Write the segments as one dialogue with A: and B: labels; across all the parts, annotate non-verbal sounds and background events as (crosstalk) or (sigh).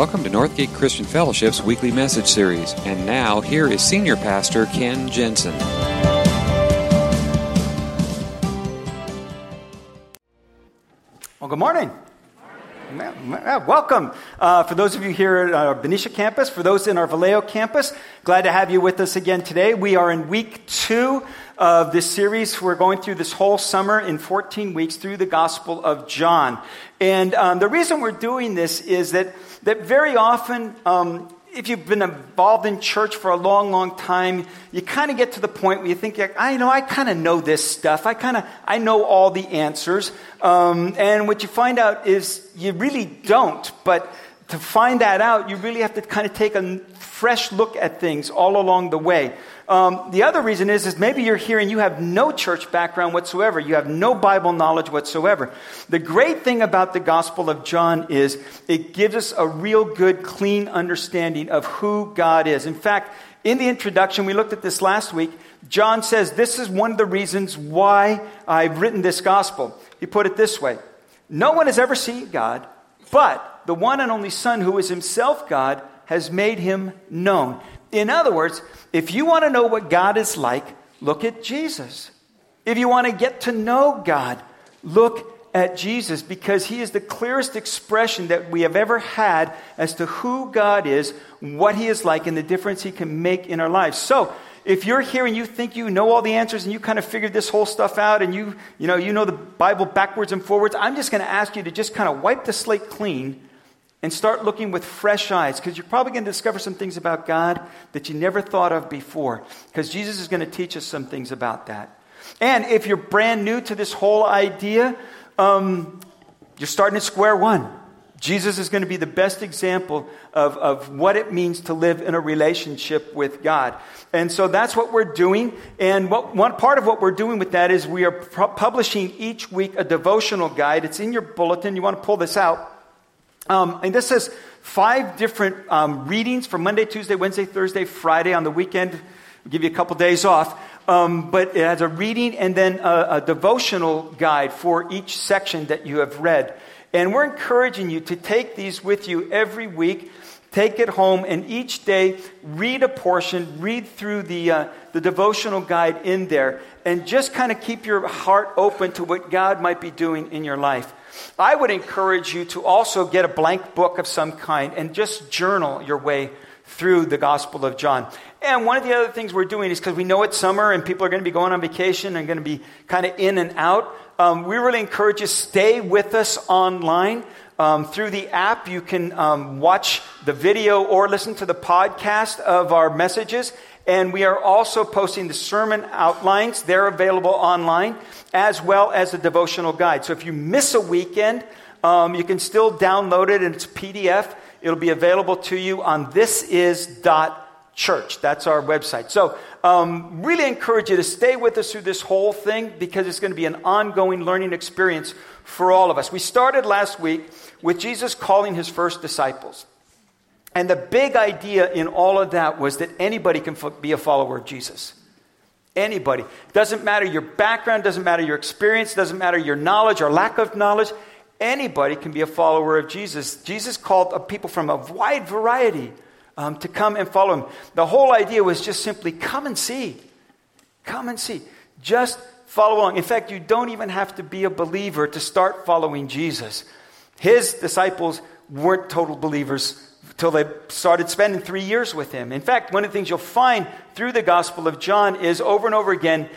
A: Welcome to Northgate Christian Fellowship's weekly message series. And now, here is Senior Pastor Ken Jensen.
B: Well, good morning. Welcome. Uh, for those of you here at our Benicia campus, for those in our Vallejo campus, glad to have you with us again today. We are in week two of this series. We're going through this whole summer in 14 weeks through the Gospel of John. And um, the reason we're doing this is that, that very often, um, if you've been involved in church for a long, long time, you kind of get to the point where you think, I know, I kind of know this stuff. I kind of, I know all the answers. Um, and what you find out is you really don't. But to find that out, you really have to kind of take a fresh look at things all along the way. Um, the other reason is, is maybe you're here and you have no church background whatsoever. You have no Bible knowledge whatsoever. The great thing about the Gospel of John is it gives us a real good, clean understanding of who God is. In fact, in the introduction, we looked at this last week. John says, This is one of the reasons why I've written this gospel. He put it this way No one has ever seen God, but the one and only Son, who is himself God, has made him known. In other words, if you want to know what God is like, look at Jesus. If you want to get to know God, look at Jesus because he is the clearest expression that we have ever had as to who God is, what he is like, and the difference he can make in our lives. So, if you're here and you think you know all the answers and you kind of figured this whole stuff out and you, you know, you know the Bible backwards and forwards, I'm just going to ask you to just kind of wipe the slate clean and start looking with fresh eyes because you're probably going to discover some things about God that you never thought of before because Jesus is going to teach us some things about that. And if you're brand new to this whole idea, um, you're starting at square one. Jesus is going to be the best example of, of what it means to live in a relationship with God. And so that's what we're doing. And what, one part of what we're doing with that is we are publishing each week a devotional guide. It's in your bulletin. You want to pull this out. Um, and this says five different um, readings for Monday, Tuesday, Wednesday, Thursday, Friday. On the weekend, we'll give you a couple days off. Um, but it has a reading and then a, a devotional guide for each section that you have read. And we're encouraging you to take these with you every week. Take it home and each day read a portion, read through the, uh, the devotional guide in there, and just kind of keep your heart open to what God might be doing in your life. I would encourage you to also get a blank book of some kind and just journal your way through the Gospel of John. And one of the other things we're doing is because we know it's summer and people are going to be going on vacation and going to be kind of in and out. Um, we really encourage you stay with us online. Um, through the app, you can um, watch the video or listen to the podcast of our messages. And we are also posting the sermon outlines. They're available online, as well as the devotional guide. So if you miss a weekend, um, you can still download it in its PDF. It'll be available to you on thisis.church. That's our website. So um, really encourage you to stay with us through this whole thing because it's going to be an ongoing learning experience for all of us. We started last week with Jesus calling his first disciples. And the big idea in all of that was that anybody can be a follower of Jesus. Anybody. Doesn't matter your background, doesn't matter your experience, doesn't matter your knowledge or lack of knowledge. Anybody can be a follower of Jesus. Jesus called people from a wide variety um, to come and follow him. The whole idea was just simply come and see. Come and see. Just follow along. In fact, you don't even have to be a believer to start following Jesus. His disciples weren't total believers till they started spending three years with him. In fact, one of the things you'll find through the Gospel of John is over and over again,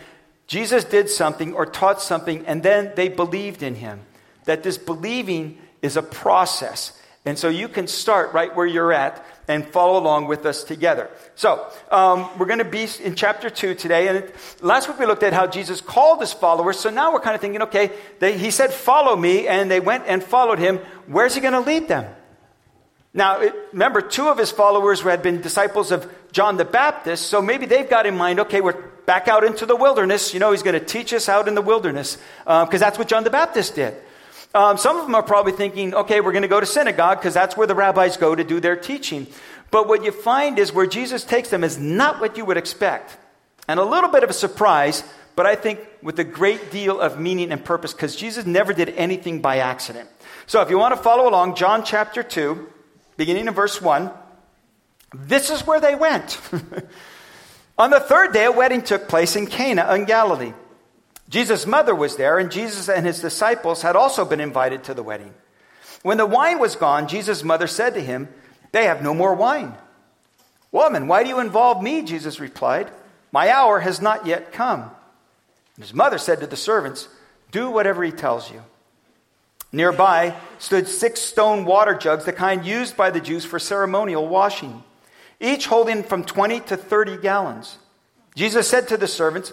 B: Jesus did something or taught something, and then they believed in him. That this believing is a process. And so you can start right where you're at and follow along with us together. So, um, we're going to be in chapter 2 today. And last week we looked at how Jesus called his followers. So now we're kind of thinking, okay, they, he said, follow me, and they went and followed him. Where's he going to lead them? Now, it, remember, two of his followers had been disciples of John the Baptist, so maybe they've got in mind, okay, we're back out into the wilderness. You know, he's going to teach us out in the wilderness, because uh, that's what John the Baptist did. Um, some of them are probably thinking, okay, we're going to go to synagogue, because that's where the rabbis go to do their teaching. But what you find is where Jesus takes them is not what you would expect. And a little bit of a surprise, but I think with a great deal of meaning and purpose, because Jesus never did anything by accident. So if you want to follow along, John chapter 2. beginning in verse 1. This is where they went. (laughs) On the third day, a wedding took place in Cana in Galilee. Jesus' mother was there, and Jesus and his disciples had also been invited to the wedding. When the wine was gone, Jesus' mother said to him, They have no more wine. Woman, why do you involve me? Jesus replied, My hour has not yet come. His mother said to the servants, Do whatever he tells you. Nearby stood six stone water jugs, the kind used by the Jews for ceremonial washing, each holding from 20 to 30 gallons. Jesus said to the servants,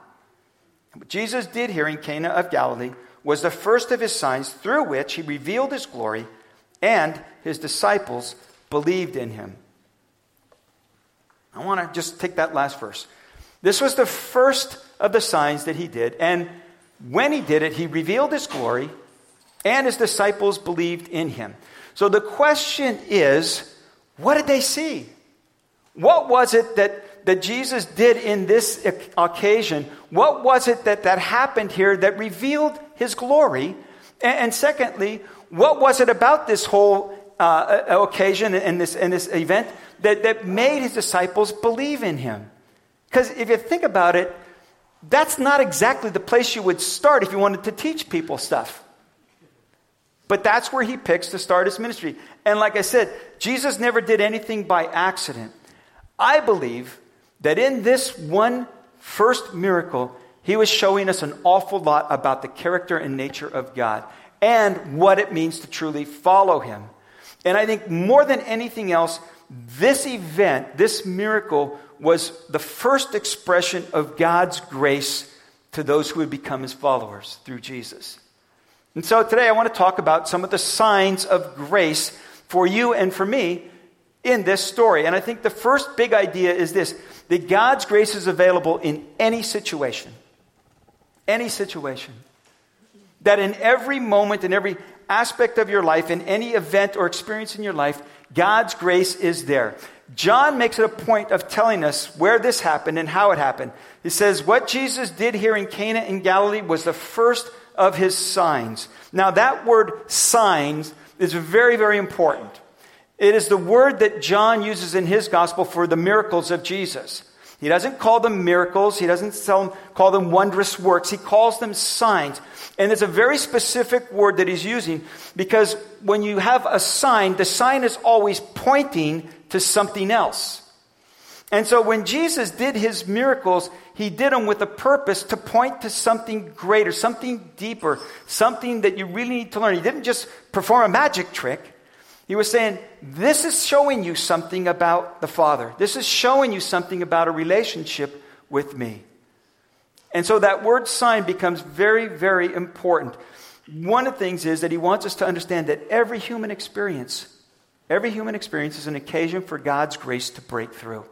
B: What Jesus did here in Cana of Galilee was the first of his signs through which he revealed his glory, and his disciples believed in him. I want to just take that last verse. This was the first of the signs that he did, and when he did it, he revealed his glory, and his disciples believed in him. So the question is what did they see? What was it that, that Jesus did in this occasion? What was it that, that happened here that revealed his glory? And, and secondly, what was it about this whole uh, occasion and this, and this event that, that made his disciples believe in him? Because if you think about it, that's not exactly the place you would start if you wanted to teach people stuff. But that's where he picks to start his ministry. And like I said, Jesus never did anything by accident. I believe that in this one first miracle, he was showing us an awful lot about the character and nature of God and what it means to truly follow him. And I think more than anything else, this event, this miracle, was the first expression of God's grace to those who would become his followers through Jesus. And so today I want to talk about some of the signs of grace for you and for me in this story. And I think the first big idea is this that God's grace is available in any situation. Any situation. That in every moment, in every aspect of your life, in any event or experience in your life, God's grace is there. John makes it a point of telling us where this happened and how it happened. He says, What Jesus did here in Cana in Galilee was the first of his signs. Now, that word signs is very, very important. It is the word that John uses in his gospel for the miracles of Jesus. He doesn't call them miracles, he doesn't them, call them wondrous works, he calls them signs. And it's a very specific word that he's using because when you have a sign, the sign is always pointing to something else. And so when Jesus did his miracles, he did them with a purpose to point to something greater, something deeper, something that you really need to learn. He didn't just perform a magic trick. He was saying, This is showing you something about the Father. This is showing you something about a relationship with me. And so that word sign becomes very, very important. One of the things is that he wants us to understand that every human experience, every human experience is an occasion for God's grace to break through.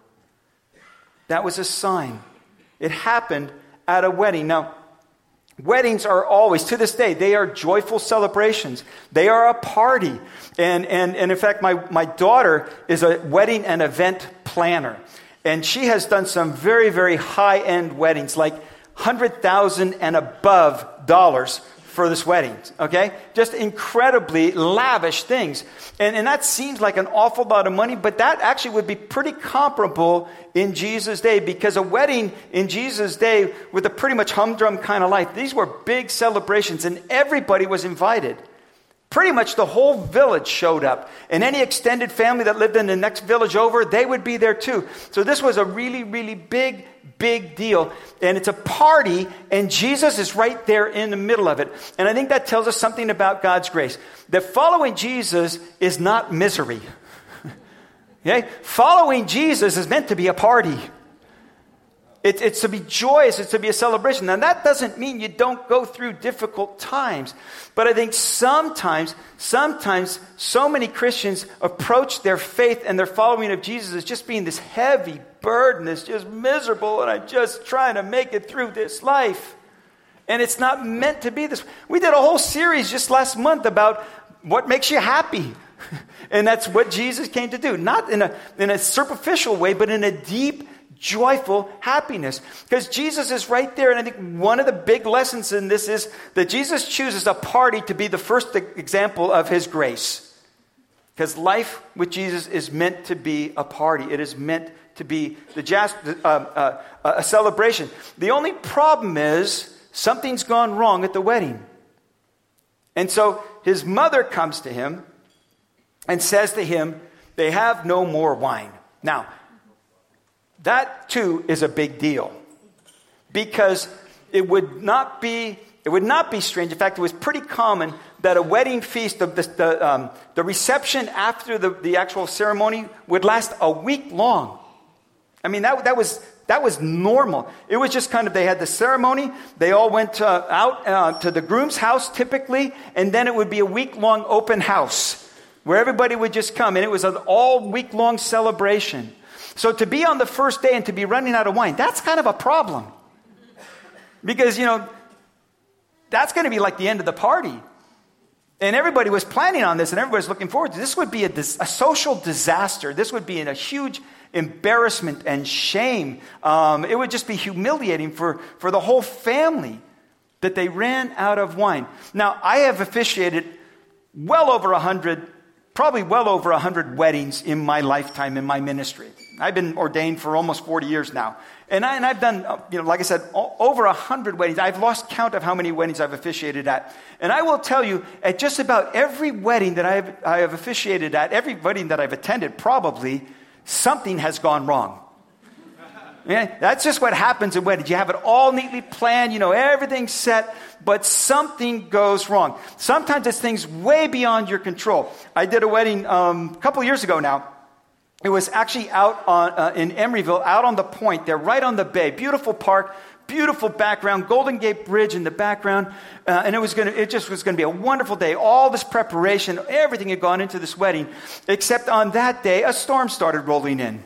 B: That was a sign. It happened at a wedding. Now, weddings are always, to this day, they are joyful celebrations. They are a party. And, and, and in fact, my, my daughter is a wedding and event planner. And she has done some very, very high end weddings, like 100,000 and above dollars for this wedding, okay? Just incredibly lavish things. And, and that seems like an awful lot of money, but that actually would be pretty comparable in Jesus' day because a wedding in Jesus' day with a pretty much humdrum kind of life, these were big celebrations and everybody was invited. Pretty much the whole village showed up. And any extended family that lived in the next village over, they would be there too. So this was a really, really big, big deal. And it's a party, and Jesus is right there in the middle of it. And I think that tells us something about God's grace. That following Jesus is not misery. (laughs) okay? Following Jesus is meant to be a party. It, it's to be joyous, it's to be a celebration. Now, that doesn't mean you don't go through difficult times. But I think sometimes, sometimes, so many Christians approach their faith and their following of Jesus as just being this heavy burden, it's just miserable, and I'm just trying to make it through this life. And it's not meant to be this. We did a whole series just last month about what makes you happy. (laughs) and that's what Jesus came to do. Not in a, in a superficial way, but in a deep, joyful happiness. Because Jesus is right there. And I think one of the big lessons in this is that Jesus chooses a party to be the first example of his grace. Because life with Jesus is meant to be a party, it is meant to be the, uh, uh, a celebration. The only problem is something's gone wrong at the wedding. And so his mother comes to him and says to him, They have no more wine. Now, that too is a big deal because it would not be it would not be strange. In fact, it was pretty common that a wedding feast, the, the, um, the reception after the, the actual ceremony, would last a week long. I mean, that, that, was, that was normal. It was just kind of, they had the ceremony, they all went uh, out uh, to the groom's house typically, and then it would be a week long open house where everybody would just come, and it was an all week long celebration. So to be on the first day and to be running out of wine, that's kind of a problem. Because, you know, that's going to be like the end of the party. And everybody was planning on this and everybody's looking forward to this. This would be a, a social disaster. This would be a huge embarrassment and shame. Um, it would just be humiliating for, for the whole family that they ran out of wine. Now, I have officiated well over a hundred, probably well over a hundred weddings in my lifetime in my ministry. I've been ordained for almost 40 years now. And, I, have done, uh, you know, like I said, over 100 weddings. I've lost count of how many weddings I've officiated at. And I will tell you, at just about every wedding that I have, I have officiated at, every wedding that I've attended, probably something has gone wrong. That's just what happens in weddings. You have it all neatly planned, you know, everything's set, but something goes wrong. Sometimes it's things way beyond your control. I did a wedding um, a couple years ago now it was actually out on, uh, in Emeryville, out on the point there, right on the bay. Beautiful park, beautiful background, Golden Gate Bridge in the background, uh, and it was going to, it just was going to be a wonderful day. All this preparation, everything had gone into this wedding, except on that day, a storm started rolling in.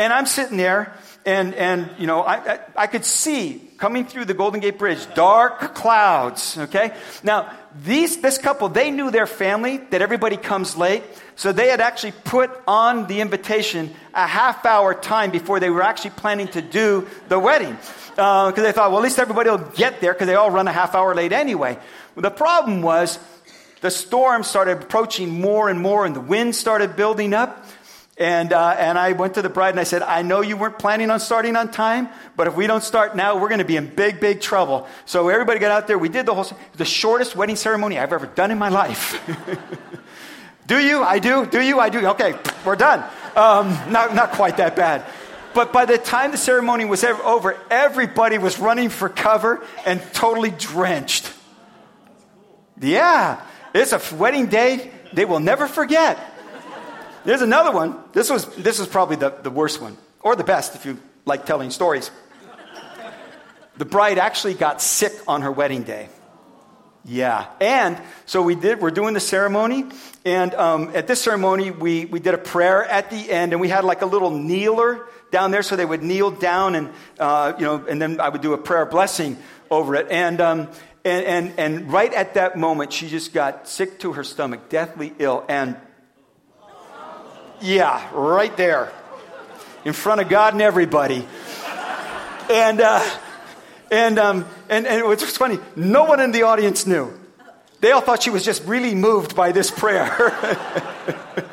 B: And I'm sitting there, and, and you know, I, I, I could see coming through the Golden Gate Bridge dark clouds, okay? Now, these, this couple, they knew their family, that everybody comes late. So they had actually put on the invitation a half hour time before they were actually planning to do the wedding. Because uh, they thought, well, at least everybody will get there because they all run a half hour late anyway. Well, the problem was the storm started approaching more and more, and the wind started building up. And, uh, and I went to the bride and I said, I know you weren't planning on starting on time, but if we don't start now, we're going to be in big, big trouble. So everybody got out there. We did the whole, the shortest wedding ceremony I've ever done in my life. (laughs) do you? I do. Do you? I do. Okay, we're done. Um, not, not quite that bad. But by the time the ceremony was over, everybody was running for cover and totally drenched. Yeah, it's a wedding day they will never forget. There's another one. This was, this was probably the, the worst one, or the best if you like telling stories. The bride actually got sick on her wedding day. Yeah. And so we did, we're doing the ceremony. And um, at this ceremony, we, we did a prayer at the end, and we had like a little kneeler down there, so they would kneel down, and, uh, you know, and then I would do a prayer blessing over it. And, um, and, and, and right at that moment, she just got sick to her stomach, deathly ill. And yeah, right there. In front of God and everybody. And, uh, and, um, and, and it was funny. No one in the audience knew. They all thought she was just really moved by this prayer. (laughs)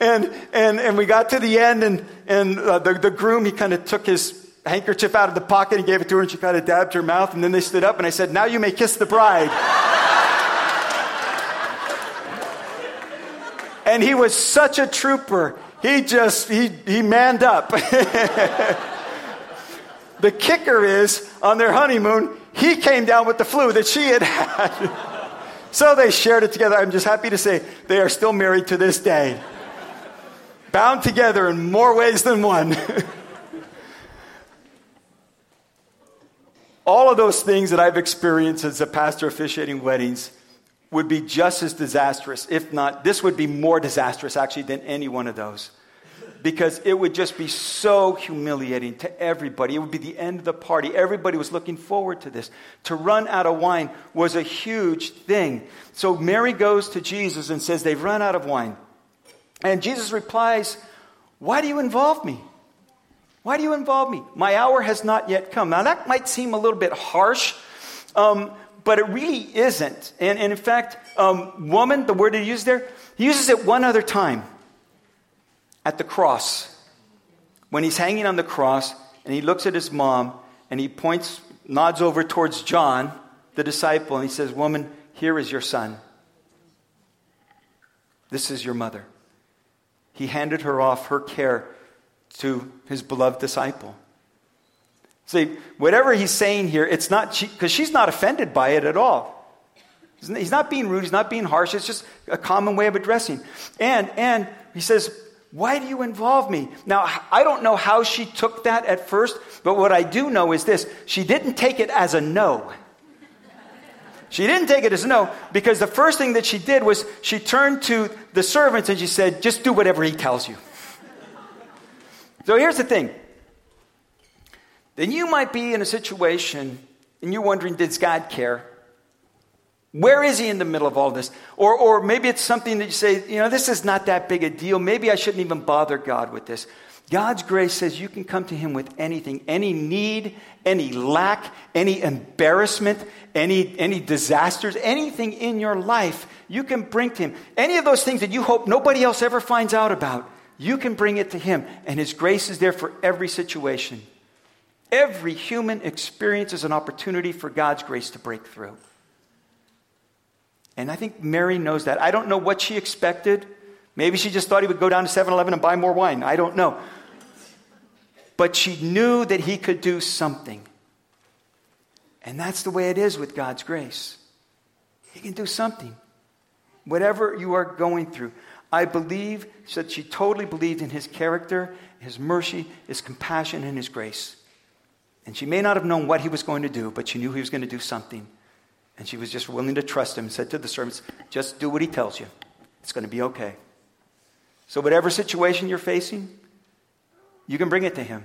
B: and, and, and we got to the end, and, and uh, the, the groom, he kind of took his handkerchief out of the pocket and gave it to her, and she kind of dabbed her mouth. And then they stood up, and I said, Now you may kiss the bride. (laughs) And he was such a trooper. He just, he, he manned up. (laughs) the kicker is, on their honeymoon, he came down with the flu that she had had. (laughs) so they shared it together. I'm just happy to say they are still married to this day. Bound together in more ways than one. (laughs) all of those things that I've experienced as a pastor officiating weddings would be just as disastrous, if not, this would be more disastrous actually than any one of those. Because it would just be so humiliating to everybody. It would be the end of the party. Everybody was looking forward to this. To run out of wine was a huge thing. So Mary goes to Jesus and says, They've run out of wine. And Jesus replies, Why do you involve me? Why do you involve me? My hour has not yet come. Now, that might seem a little bit harsh, um, but it really isn't. And, and in fact, um, woman, the word he used there, he uses it one other time at the cross. When he's hanging on the cross and he looks at his mom and he points, nods over towards John, the disciple, and he says, Woman, here is your son. This is your mother. He handed her off her care to his beloved disciple. See, whatever he's saying here, it's not because she, she's not offended by it at all. He's not being rude, he's not being harsh, it's just a common way of addressing. And and he says, Why do you involve me? Now, I don't know how she took that at first, but what I do know is this she didn't take it as a no. She didn't take it as a no because the first thing that she did was she turned to the servants and she said, Just do whatever he tells you. So here's the thing. Then you might be in a situation and you're wondering, does God care? Where is he in the middle of all this? Or, or maybe it's something that you say, you know, this is not that big a deal. Maybe I shouldn't even bother God with this. God's grace says you can come to him with anything, any need, any lack, any embarrassment, any, any disasters, anything in your life, you can bring to him. Any of those things that you hope nobody else ever finds out about. You can bring it to Him, and His grace is there for every situation. Every human experience is an opportunity for God's grace to break through. And I think Mary knows that. I don't know what she expected. Maybe she just thought he would go down to 7 Eleven and buy more wine. I don't know. But she knew that he could do something. And that's the way it is with God's grace. He can do something. Whatever you are going through. I believe that she totally believed in his character, his mercy, his compassion, and his grace. And she may not have known what he was going to do, but she knew he was going to do something. And she was just willing to trust him and said to the servants, just do what he tells you. It's going to be okay. So, whatever situation you're facing, you can bring it to him.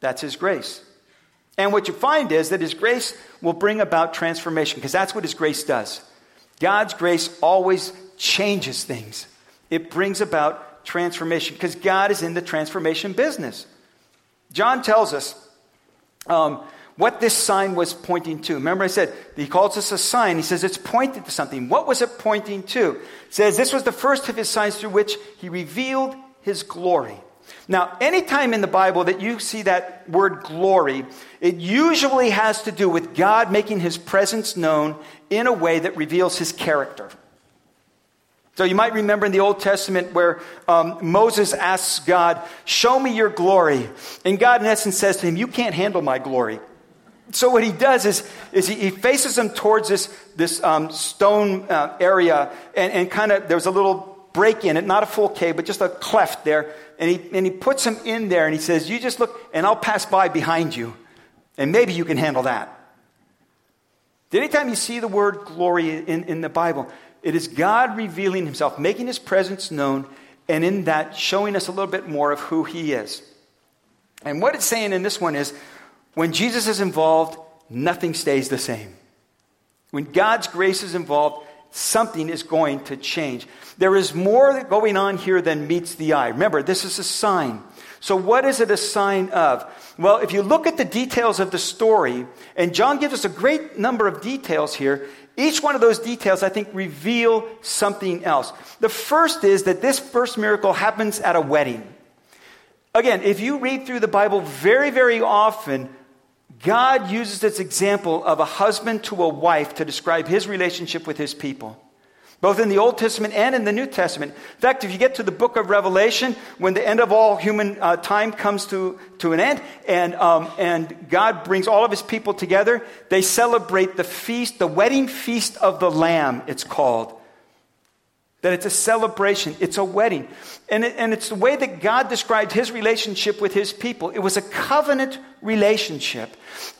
B: That's his grace. And what you find is that his grace will bring about transformation, because that's what his grace does. God's grace always changes things it brings about transformation because God is in the transformation business. John tells us um, what this sign was pointing to. Remember, I said he calls this a sign. He says it's pointing to something. What was it pointing to? It says this was the first of his signs through which he revealed his glory. Now, anytime in the Bible that you see that word glory, it usually has to do with God making his presence known in a way that reveals his character. So you might remember in the Old Testament where um, Moses asks God, Show me your glory. And God, in essence, says to him, You can't handle my glory. So what he does is, is he, he faces him towards this, this um, stone uh, area, and, and kind of there's a little break in it, not a full cave, but just a cleft there. And he, and he puts him in there, and he says, You just look, and I'll pass by behind you, and maybe you can handle that. Anytime you see the word glory in, in the Bible, it is God revealing himself, making his presence known, and in that showing us a little bit more of who he is. And what it's saying in this one is when Jesus is involved, nothing stays the same. When God's grace is involved, something is going to change. There is more going on here than meets the eye. Remember, this is a sign. So, what is it a sign of? Well, if you look at the details of the story, and John gives us a great number of details here, each one of those details, I think, reveal something else. The first is that this first miracle happens at a wedding. Again, if you read through the Bible very, very often, God uses this example of a husband to a wife to describe his relationship with his people both in the Old Testament and in the New Testament. In fact, if you get to the book of Revelation, when the end of all human uh, time comes to, to an end, and, um, and God brings all of his people together, they celebrate the feast, the wedding feast of the Lamb, it's called. That it's a celebration, it's a wedding. And, it, and it's the way that God described his relationship with his people. It was a covenant relationship.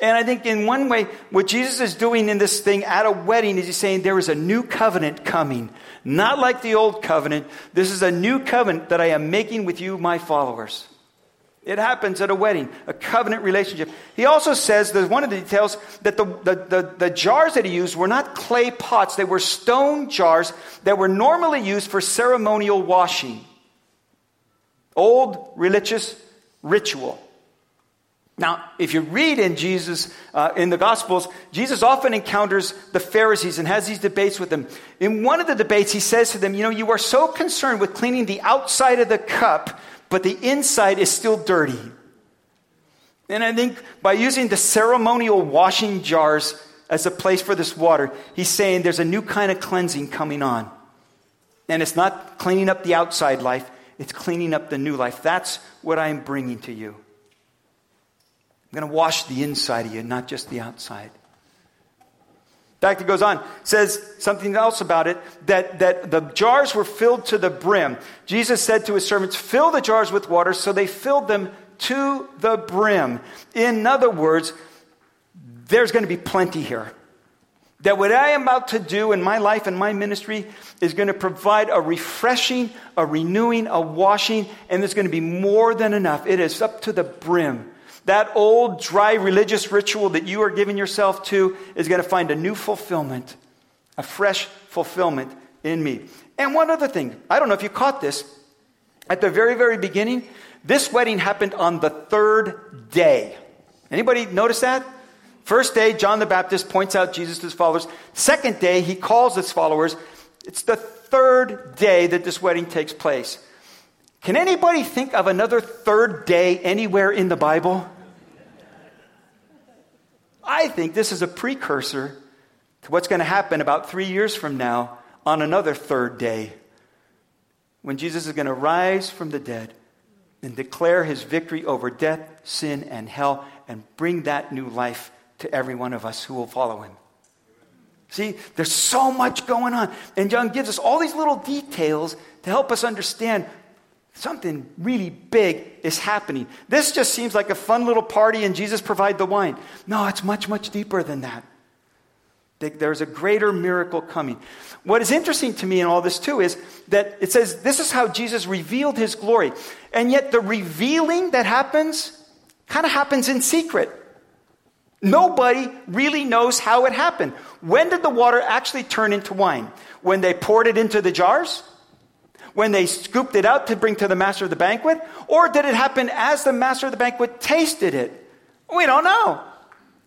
B: And I think in one way, what Jesus is doing in this thing at a wedding is he's saying there is a new covenant coming. Not like the old covenant. This is a new covenant that I am making with you, my followers. It happens at a wedding, a covenant relationship. He also says there's one of the details that the, the, the, the, jars that he used were not clay pots, they were stone jars that were normally used for ceremonial washing. Old religious ritual. Now, if you read in Jesus, uh, in the Gospels, Jesus often encounters the Pharisees and has these debates with them. In one of the debates, he says to them, You know, you are so concerned with cleaning the outside of the cup but the inside is still dirty. And I think by using the ceremonial washing jars as a place for this water, he's saying there's a new kind of cleansing coming on. And it's not cleaning up the outside life, it's cleaning up the new life. That's what I'm bringing to you. I'm going to wash the inside of you, not just the outside. Fact, it goes on, says something else about it that, that the jars were filled to the brim. Jesus said to his servants, Fill the jars with water, so they filled them to the brim. In other words, there's going to be plenty here. That what I am about to do in my life and my ministry is going to provide a refreshing, a renewing, a washing, and there's going to be more than enough. It is up to the brim. That old, dry religious ritual that you are giving yourself to is going to find a new fulfillment, a fresh fulfillment in me. And one other thing, I don't know if you caught this. At the very, very beginning, this wedding happened on the third day. Anybody notice that? First day, John the Baptist points out Jesus to his followers. Second day, he calls his followers. It's the third day that this wedding takes place. Can anybody think of another third day anywhere in the Bible? I think this is a precursor to what's going to happen about three years from now on another third day when Jesus is going to rise from the dead and declare his victory over death, sin, and hell and bring that new life to every one of us who will follow him. See, there's so much going on. And John gives us all these little details to help us understand Something really big is happening. This just seems like a fun little party and Jesus provide the wine. No, it's much, much deeper than that. There's a greater miracle coming. What is interesting to me in all this, too, is that it says this is how Jesus revealed his glory. And yet, the revealing that happens kind of happens in secret. Nobody really knows how it happened. When did the water actually turn into wine? When they poured it into the jars? When they scooped it out to bring to the master of the banquet? Or did it happen as the master of the banquet tasted it? We don't know.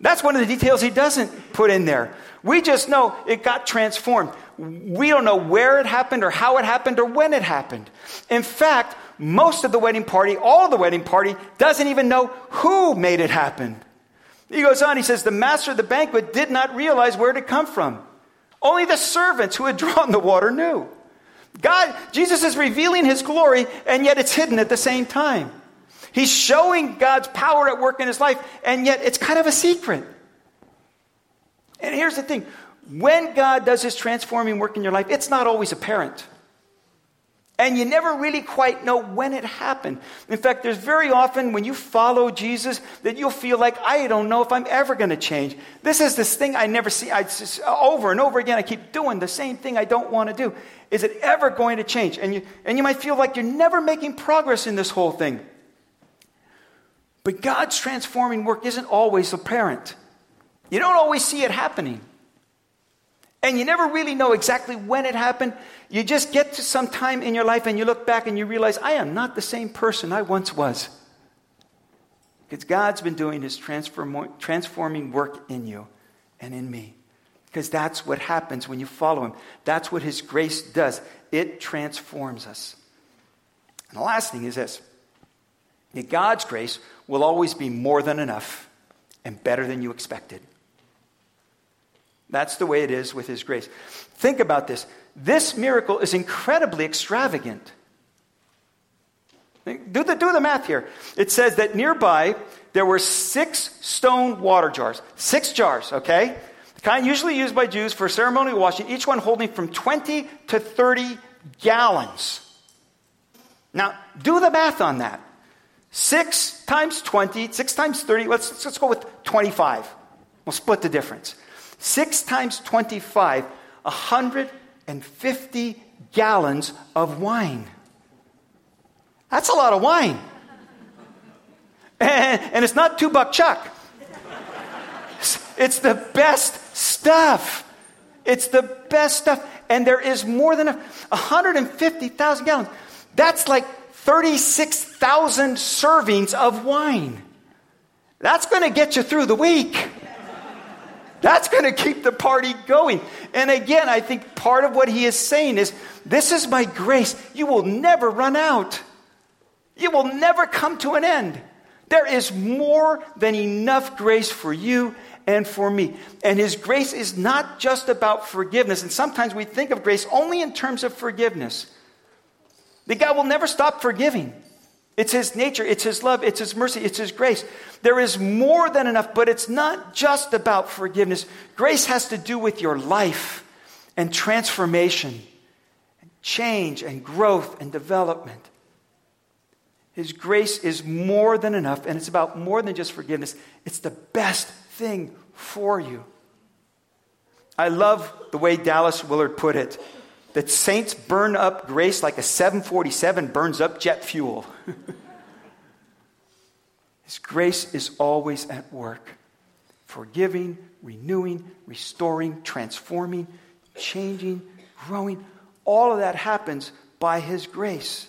B: That's one of the details he doesn't put in there. We just know it got transformed. We don't know where it happened or how it happened or when it happened. In fact, most of the wedding party, all of the wedding party, doesn't even know who made it happen. He goes on, he says, The master of the banquet did not realize where it had come from. Only the servants who had (laughs) drawn the water knew. God, Jesus is revealing his glory, and yet it's hidden at the same time. He's showing God's power at work in his life, and yet it's kind of a secret. And here's the thing when God does his transforming work in your life, it's not always apparent. And you never really quite know when it happened. In fact, there's very often when you follow Jesus that you'll feel like, I don't know if I'm ever going to change. This is this thing I never see. I just, over and over again, I keep doing the same thing I don't want to do. Is it ever going to change? And you, and you might feel like you're never making progress in this whole thing. But God's transforming work isn't always apparent. You don't always see it happening. And you never really know exactly when it happened. You just get to some time in your life and you look back and you realize, I am not the same person I once was. Because God's been doing his transform- transforming work in you and in me. Because that's what happens when you follow him. That's what his grace does. It transforms us. And the last thing is this that God's grace will always be more than enough and better than you expected. That's the way it is with His grace. Think about this. This miracle is incredibly extravagant. Do the, do the math here. It says that nearby there were six stone water jars. Six jars, okay? The kind usually used by Jews for ceremonial washing, each one holding from 20 to 30 gallons. Now, do the math on that. 6 times 20, 6 times 30, let's, let's go with 25. We'll split the difference. 6 times 25, 150 gallons of wine. That's a lot of wine. And, and it's not two buck chuck. It's the best stuff. It's the best stuff. And there is more than 150,000 gallons. That's like 36,000 servings of wine. That's going to get you through the week. That's going to keep the party going. And again, I think part of what he is saying is this is my grace. You will never run out, you will never come to an end. There is more than enough grace for you and for me. And his grace is not just about forgiveness. And sometimes we think of grace only in terms of forgiveness. The God will never stop forgiving. It's His nature, it's His love, it's His mercy, it's His grace. There is more than enough, but it's not just about forgiveness. Grace has to do with your life and transformation, and change and growth and development. His grace is more than enough, and it's about more than just forgiveness. It's the best thing for you. I love the way Dallas Willard put it that saints burn up grace like a 747 burns up jet fuel. (laughs) His grace is always at work, forgiving, renewing, restoring, transforming, changing, growing. All of that happens by His grace.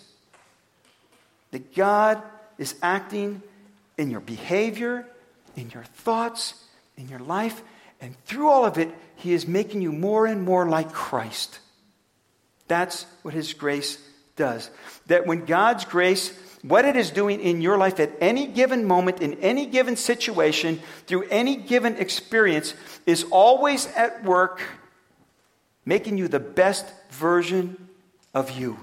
B: That God is acting in your behavior, in your thoughts, in your life, and through all of it, He is making you more and more like Christ. That's what His grace does. That when God's grace, what it is doing in your life at any given moment, in any given situation, through any given experience, is always at work making you the best version of you.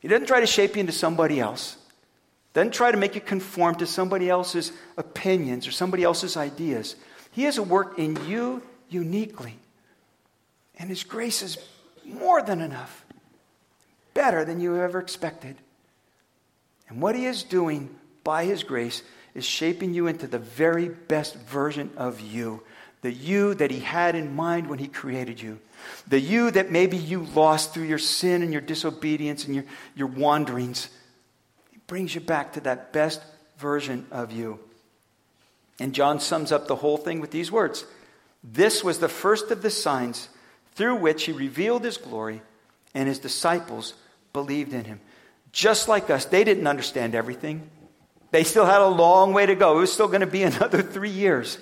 B: He doesn't try to shape you into somebody else. Doesn't try to make you conform to somebody else's opinions or somebody else's ideas. He has a work in you uniquely. And His grace is more than enough, better than you ever expected. And what He is doing by His grace is shaping you into the very best version of you. The you that He had in mind when He created you. The you that maybe you lost through your sin and your disobedience and your, your wanderings. He brings you back to that best version of you. And John sums up the whole thing with these words This was the first of the signs through which he revealed his glory, and his disciples believed in him. Just like us, they didn't understand everything. They still had a long way to go. It was still going to be (laughs) another three years.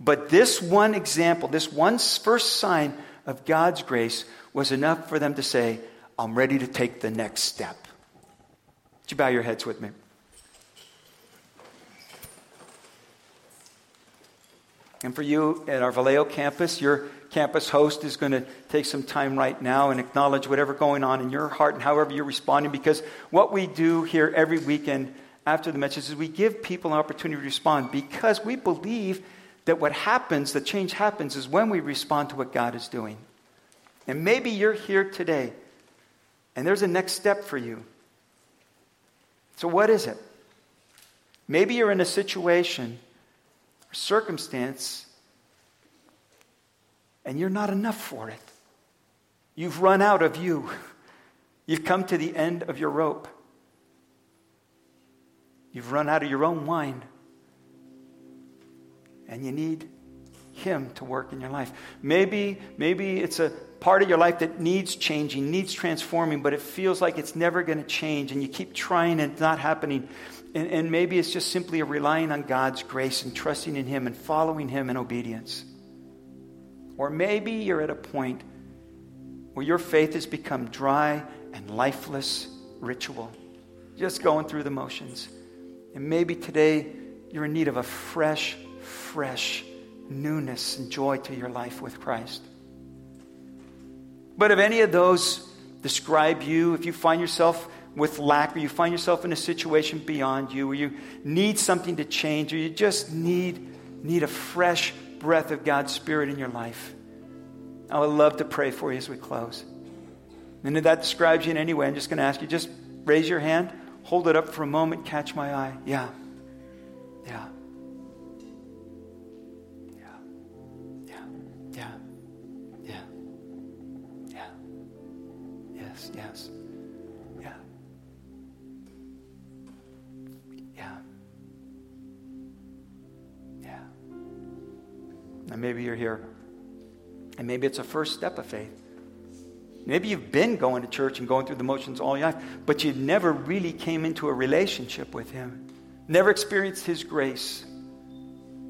B: But this one example, this one first sign of God's grace was enough for them to say, I'm ready to take the next step. Would you bow your heads with me? And for you at our Vallejo campus, your campus host is going to take some time right now and acknowledge whatever going on in your heart and however you're responding because what we do here every weekend after the message is we give people an opportunity to respond because we believe that what happens, the change happens, is when we respond to what God is doing. And maybe you're here today and there's a next step for you. So, what is it? Maybe you're in a situation or circumstance and you're not enough for it. You've run out of you. You've come to the end of your rope. You've run out of your own wine. And you need him to work in your life. Maybe maybe it's a part of your life that needs changing, needs transforming, but it feels like it's never going to change and you keep trying and it's not happening. And, and maybe it's just simply a relying on God's grace and trusting in him and following him in obedience. Or maybe you're at a point where your faith has become dry and lifeless ritual, just going through the motions. And maybe today you're in need of a fresh, fresh newness and joy to your life with Christ. But if any of those describe you, if you find yourself with lack, or you find yourself in a situation beyond you, or you need something to change, or you just need, need a fresh breath of God's Spirit in your life. Oh, I would love to pray for you as we close. And if that describes you in any way, I'm just going to ask you just raise your hand, hold it up for a moment, catch my eye. Yeah. Yeah. Yeah. Yeah. Yeah. Yeah. Yeah. Yes, yes. And maybe you're here. And maybe it's a first step of faith. Maybe you've been going to church and going through the motions all your life, but you never really came into a relationship with Him, never experienced His grace.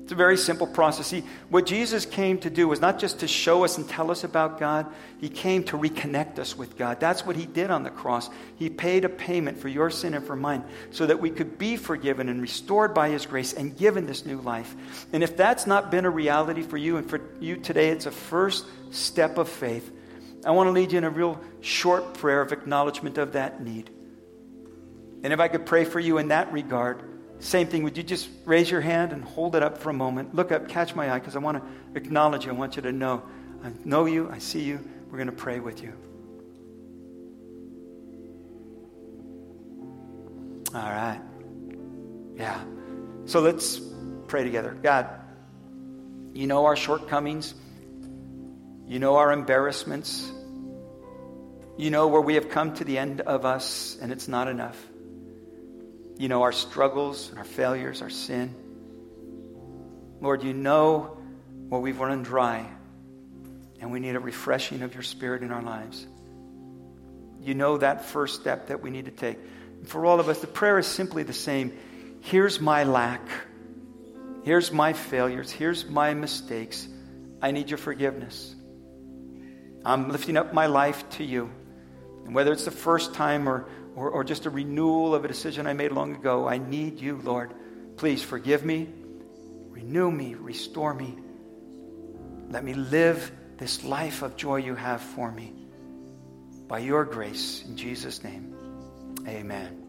B: It's a very simple process. See, what Jesus came to do was not just to show us and tell us about God, He came to reconnect us with God. That's what He did on the cross. He paid a payment for your sin and for mine so that we could be forgiven and restored by His grace and given this new life. And if that's not been a reality for you and for you today, it's a first step of faith. I want to lead you in a real short prayer of acknowledgement of that need. And if I could pray for you in that regard, same thing, would you just raise your hand and hold it up for a moment? Look up, catch my eye, because I want to acknowledge you. I want you to know I know you, I see you. We're going to pray with you. All right. Yeah. So let's pray together. God, you know our shortcomings, you know our embarrassments, you know where we have come to the end of us and it's not enough. You know our struggles, our failures, our sin. Lord, you know where we've run dry and we need a refreshing of your spirit in our lives. You know that first step that we need to take. For all of us, the prayer is simply the same. Here's my lack. Here's my failures. Here's my mistakes. I need your forgiveness. I'm lifting up my life to you. And whether it's the first time or, or, or just a renewal of a decision I made long ago, I need you, Lord. Please forgive me, renew me, restore me. Let me live this life of joy you have for me. By your grace, in Jesus' name, amen.